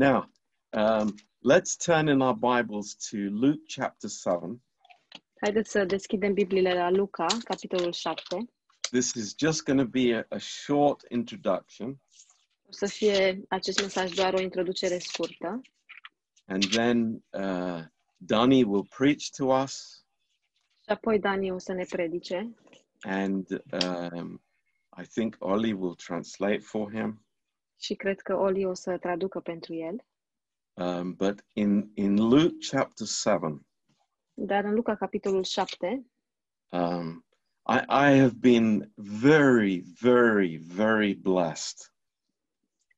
Now, um, let's turn in our Bibles to Luke chapter 7. Haideți să deschidem Bibliile la Luca, capitolul 7. This is just going to be a, a short introduction, O să fie acest mesaj doar o introducere scurtă. and then uh, Danny will preach to us, Și apoi Dani o să ne predice and um, I think Ollie will translate for him. Și cred că Oli o să traducă pentru el. Um, but in, in Luke chapter 7, Dar în Luca, capitolul 7, um, I, I have been very, very, very blessed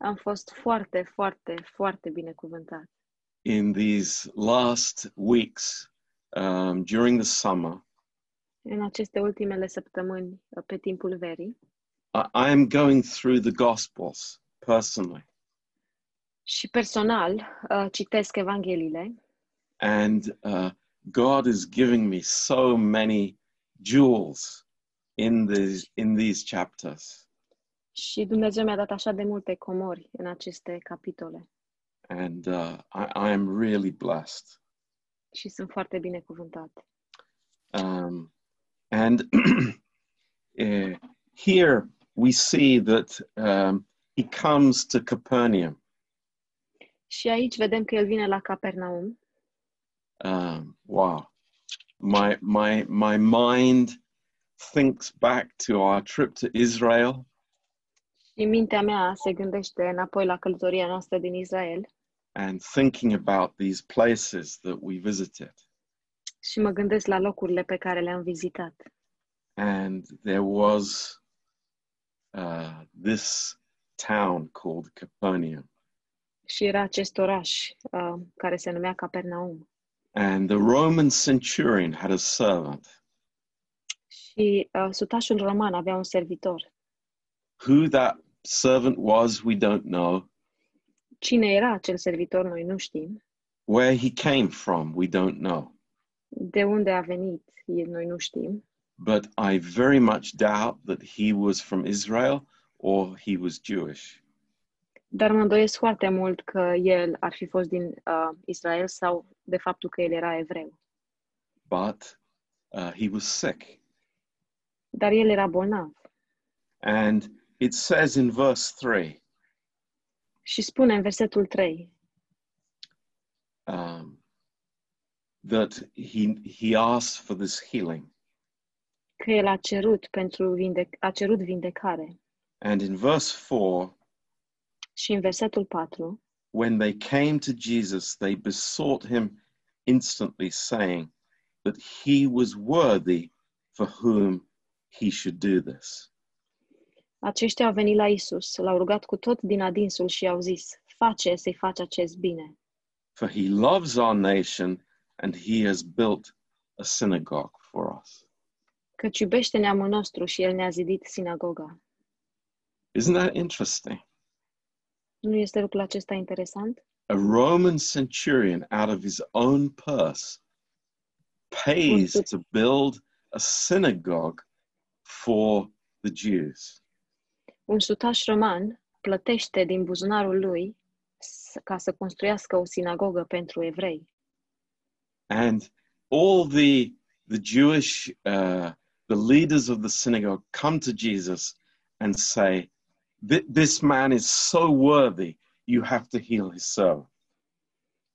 am fost foarte, foarte, foarte binecuvântat. in these last weeks um, during the summer. În aceste ultimele săptămâni, pe timpul verii, I, I am going through the Gospels personally, și personal uh, citesc Evangheliile and uh, God is giving me so many jewels in these in these chapters, și Dumnezeu mi-a dat așa de multe comori în aceste capitole and uh, I, I am really blessed. și sunt foarte binecuvântat. Um, and uh, here we see that um, he comes to Capernaum. Și aici vedem că el vine la Capernaum Um, wow, my my my mind thinks back to our trip to Israel, și mintea mea se gândește înapoi la călătoria noastră din Israel and thinking about these places that we visited. și mă gândesc la locurile pe care le-am vizitat. And there was uh, this town called Capernaum, Și era acest oraș uh, care se numea Capernaum. and the Roman centurion had a servant. Și uh, sutașul roman avea un servitor. Who that servant was, we don't know. Cine era acel servitor, noi nu știm. Where he came from, we don't know. De unde a venit, noi nu știm. But I very much doubt that he was from Israel or he was Jewish. Dar mă îndoiesc foarte mult că el ar fi fost din uh, Israel sau de faptul că el era evreu. But uh, he was sick. Dar el era bolnav. And it says in verse 3 Și spune în versetul 3 um, that he, he asked for this healing. că el a cerut pentru vindec- a cerut vindecare. And in verse 4, Și în versetul 4 when they came to Jesus, they besought him instantly, saying that he was worthy for whom he should do this. Aceștia au venit la Isus, l-au rugat cu tot din adinsul și i-au zis, face să-i faci acest bine, For he loves our nation and he has built a synagogue for us. căci iubește neamul nostru și el ne-a zidit sinagoga. Isn't that interesting? Nu este lucrul acesta interesant? A Roman centurion out of his own purse pays to build a synagogue for the Jews. Un sutaș roman plătește din buzunarul lui ca să construiască o sinagogă pentru evrei. And all the, the Jewish, uh, the leaders of the synagogue come to Jesus and say, "Th- This man is so worthy, you have to heal his servant.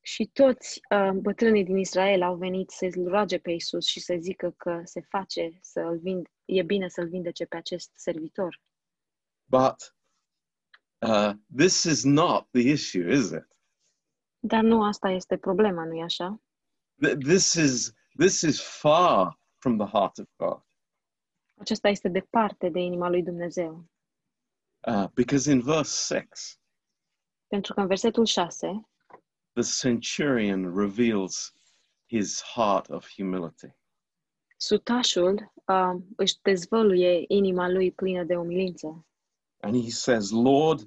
Și toți uh, bătrânii din Israel au venit să-l roage pe Isus și să zică că se face să-l vind- e bine să-l vindece pe acest servitor. But uh, this is not the issue, is it? Dar nu asta este problema, nu-i așa? Th- This is, this is far from the heart of God. Acesta este departe de inima lui Dumnezeu. Uh, because in verse 6, Pentru că în versetul 6, the centurion reveals his heart of humility. sutașul uh, își dezvăluie inima lui plină de umilință And he says, Lord,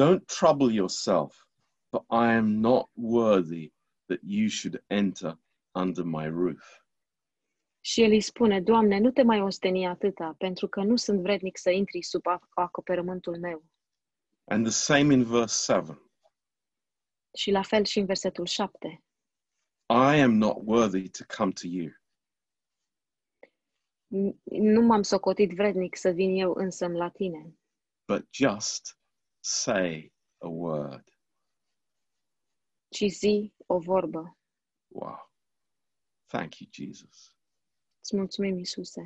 don't trouble yourself, for I am not worthy that you should enter under my roof. Și el îi spune, Doamne, nu te mai osteni atâta, pentru că nu sunt vrednic să intri sub ac- acoperământul meu. And the same in verse 7. Și la fel și în versetul 7. I am not worthy to come to you. N- Nu m-am socotit vrednic să vin eu însă la tine, but just say a word. ci zi o vorbă. Wow. Thank you, Jesus. Îți mulțumim, Iisuse.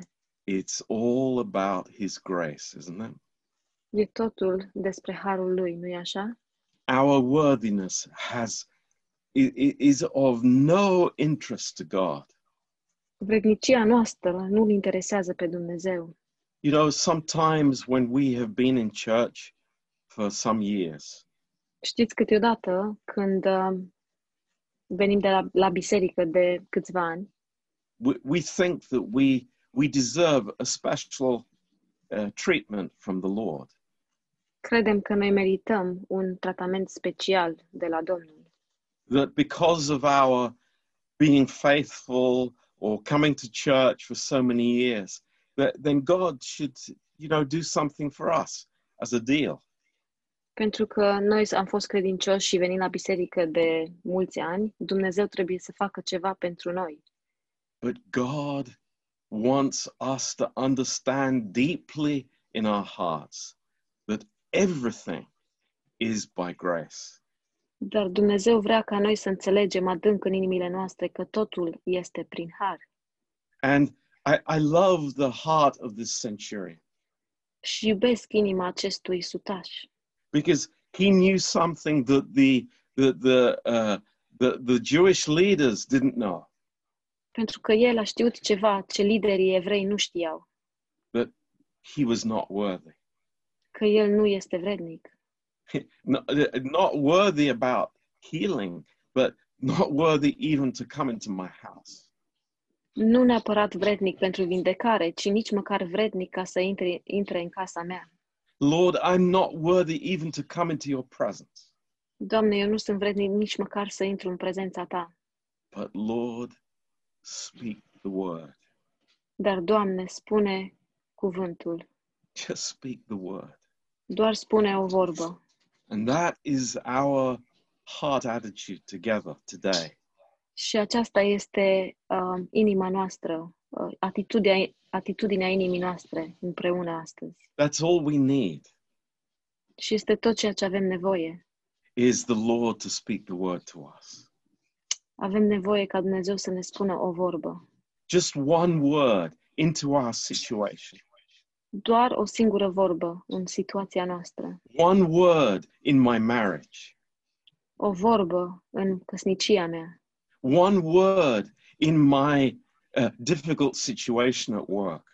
It's all about His grace, isn't it? E totul despre harul lui, nu-i așa? Our worthiness has i- i- is of no interest to God. Vrednicia noastră nu-L interesează pe Dumnezeu. You know, sometimes when we have been in church for some years, Știți, câteodată, când uh, venim de la, la biserică de câțiva ani, we, we think that we we deserve a special uh, treatment from the Lord. credem că noi merităm un tratament special de la Domnul. That because of our being faithful or coming to church for so many years, that then God should, you know, do something for us as a deal. Pentru că noi am fost credincioși și venim la biserică de mulți ani, Dumnezeu trebuie să facă ceva pentru noi. But God wants us to understand deeply in our hearts that everything is by grace. Dar Dumnezeu vrea ca noi să înțelegem adânc în inimile noastre că totul este prin har. And I, I love the heart of this centurion Și iubesc inima acestui sutaș, because he knew something that the the the uh, the, the Jewish leaders didn't know. Pentru că el a știut ceva ce liderii evrei nu știau, That he was not worthy. că el nu este vrednic. Not, not worthy about healing, but not worthy even to come into my house. Nu neapărat vrednic pentru vindecare, ci nici măcar vrednic ca să intre, intre în casa mea. Lord, I'm not worthy even to come into your presence. Doamne, eu nu sunt vrednic nici măcar să intru în prezența Ta. But Lord, speak the word. Dar, Doamne, spune cuvântul. Just speak the word. Doar spune o vorbă. And that is our heart attitude together today. Și aceasta este uh, inima noastră, uh, atitudinea, atitudinea inimii noastre împreună astăzi. That's all we need Și este tot ceea ce avem nevoie. is the Lord to speak the word to us. Avem nevoie ca Dumnezeu să ne spună o vorbă. Just one word into our situation. Doar o singură vorbă în situația noastră. One word in my marriage. O vorbă în căsnicia mea. One word in my uh, difficult situation at work.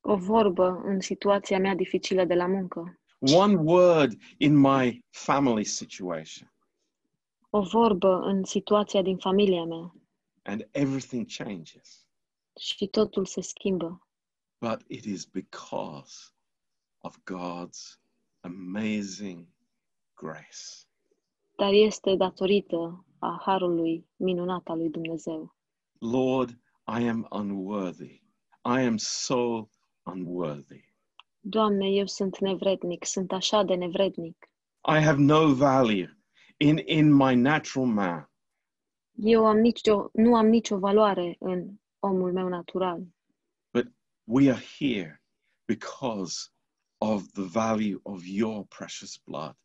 O vorbă în situația mea dificilă de la muncă. One word in my family situation. O vorbă în situația din familia mea. And everything changes. Și totul se schimbă. But it is because of God's amazing grace. Dar este datorită a harului minunat al lui Dumnezeu. Lord, I am unworthy. I am so unworthy. Doamne, eu sunt nevrednic, sunt așa de nevrednic. I have no value in, in my natural man. Eu am nicio, nu am nicio valoare în omul meu natural, But We are here because of the value of your precious blood.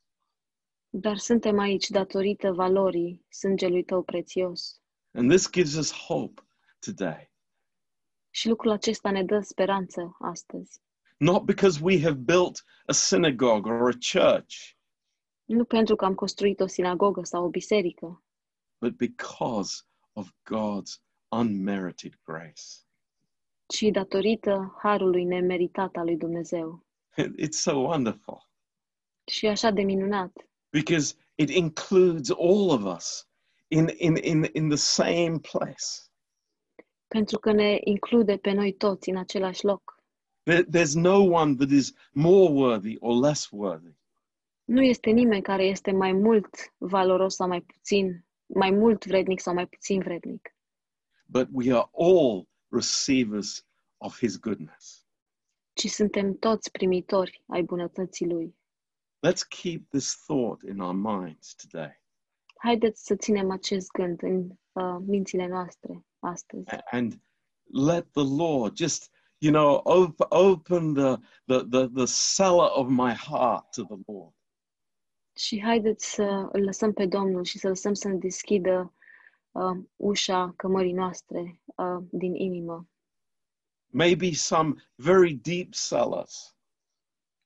dar suntem aici datorită valorii sângelui tău prețios. And this gives us hope today. Și lucrul acesta ne dă speranță astăzi. Not because we have built a synagogue or a church, Nu pentru că am construit o sinagogă sau o biserică, but because of God's unmerited grace. ci datorită harului nemeritat al lui Dumnezeu. It's so wonderful Și e așa de minunat, because it includes all of us in, in, in, in the same place. pentru că ne include pe noi toți în același loc. There, there's no one that is more worthy or less worthy. Nu este nimeni care este mai mult valoros sau mai puțin, mai mult vrednic sau mai puțin vrednic, but we are all receivers of his goodness. ci suntem toți primitori ai bunătății lui. Let's keep this thought in our minds today. Haideți să ținem acest gând în uh, mințile noastre astăzi. a- and let the Lord just, you know, op- open the, the, the, the cellar of my heart to the Lord. Și haideți să îl lăsăm pe Domnul și să lăsăm să ne deschidă uh, ușa cămării noastre uh, din inimă. Maybe some very deep cellars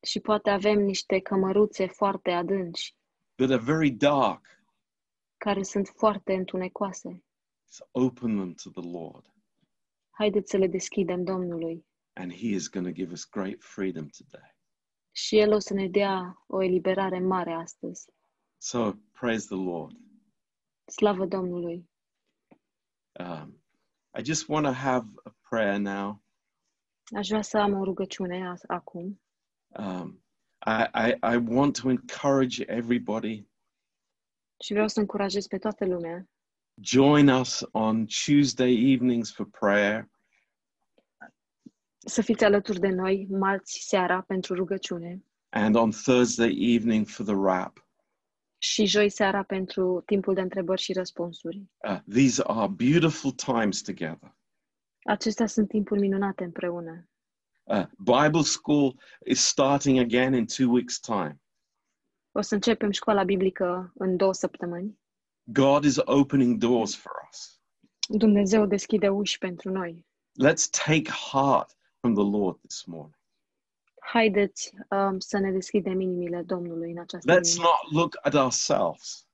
Și poate avem niște cămăruțe foarte adânci, that are very dark. care sunt foarte întunecoase. So open them to the Lord, Haideți să le deschidem Domnului and He is going to give us great freedom today. Și El o să ne dea o eliberare mare astăzi. So praise the Lord. Slavă Domnului! Um, I just want to have a prayer now. Aș vrea să am o rugăciune acum. Um, I, I, I want to encourage everybody. Și vreau să încurajez pe toată lumea Join us on Tuesday evenings for prayer. Să fiți alături de noi marți seara pentru rugăciune and on Thursday evening for the wrap. și joi seara pentru timpul de întrebări și răspunsuri. Uh, these are beautiful times together. Acestea sunt timpuri minunate împreună. Uh, Bible school is starting again in two weeks' time. O să începem școala biblică în două săptămâni. God is opening doors for us. Dumnezeu deschide uși pentru noi. Let's take heart from the Lord this morning. Haideți um, să ne deschidem inimile Domnului în această Let's dimineață. not look at ourselves,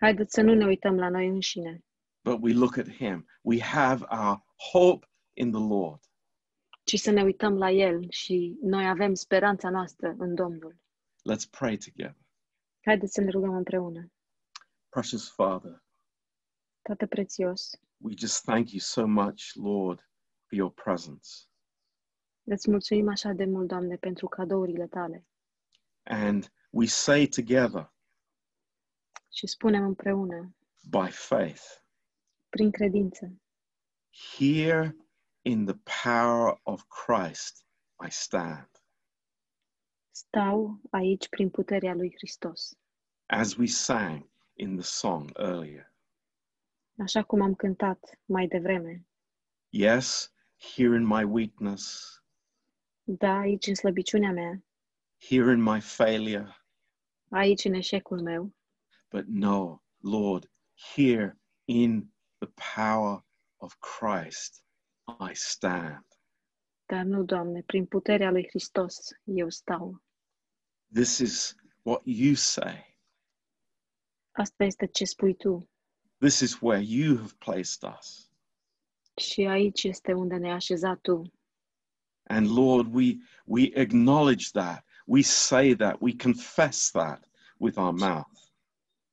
Haideți să nu ne uităm la noi înșine, but we look at Him. We have our hope in the Lord. ci să ne uităm la El și noi avem speranța noastră în Domnul. Let's pray together. Haideți să ne rugăm împreună. Precious Father, Tată prețios, we just thank you so much, Lord, for your presence. Îți mulțumim așa de mult, Doamne, pentru cadourile tale. And we say together, Și spunem împreună, by faith, prin credință, Here in the power of Christ I stand. stau aici prin puterea lui Hristos. As we sang in the song earlier. Așa cum am cântat mai devreme. Yes, here in my weakness, Da, aici în slăbiciunea mea, here in my failure, aici în eșecul meu, but no, Lord, here in the power of Christ I stand. dar nu, Doamne, prin puterea lui Hristos eu stau. This is what you say. Asta este ce spui tu. This is where you have placed us. Și aici este unde ne-ai așezat tu. And Lord, we, we acknowledge that. We say that. We confess that with our mouth.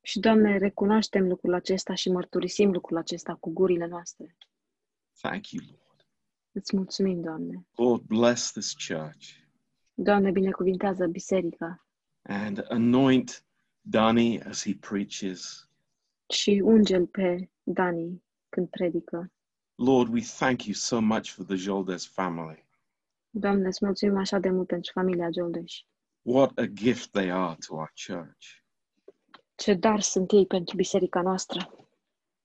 Și, Doamne, recunoaștem lucrul acesta și mărturisim lucrul acesta cu gurile noastre. Thank you, Lord. Îți mulțumim, Doamne. Lord, bless this church Doamne, binecuvintează biserica and anoint Danny as he preaches. și unge-l pe Dani când predică. Lord, we thank you so much for the Joldes family. Doamne, îți mulțumim așa de mult pentru familia Joldeș. What a gift they are to our church. Ce dar sunt ei pentru biserica noastră.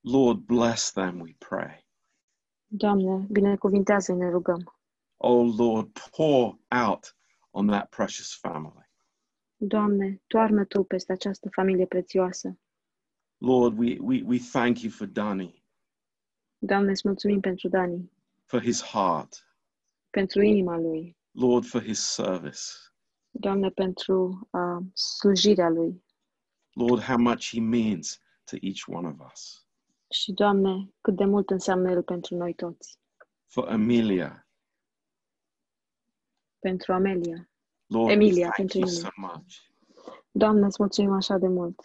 Lord, bless them, we pray. Doamne, binecuvintează-i, ne rugăm. Oh, Lord, pour out on that precious family. Doamne, toarnă Tu peste această familie prețioasă. Lord, we, we, we thank you for Danny, Doamne, îți mulțumim pentru Dani, for his heart. Pentru inima lui. Lord, for his service. Doamne, pentru uh, slujirea lui. Lord, how much he means to each one of us. Și, Doamne, cât de mult înseamnă el pentru noi toți. For Amelia, Pentru Amelia. Lord, Emilia, we thank pentru you Emilia. so much. Doamne, îți mulțumim așa de mult.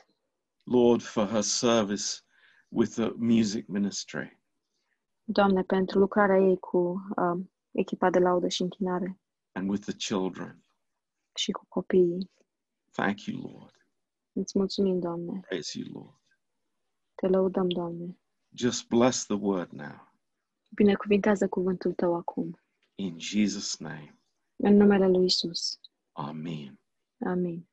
Lord, for her service with the music ministry. Doamne, pentru lucrarea ei cu uh, echipa de laudă și închinare and with the children. și cu copiii. Thank you, Lord. Îți mulțumim, Doamne. Praise you, Lord. Te lăudăm, Doamne. Just bless the word now. Binecuvintează cuvântul Tău acum. In Jesus' name. În numele Lui Isus. Amen. Amin.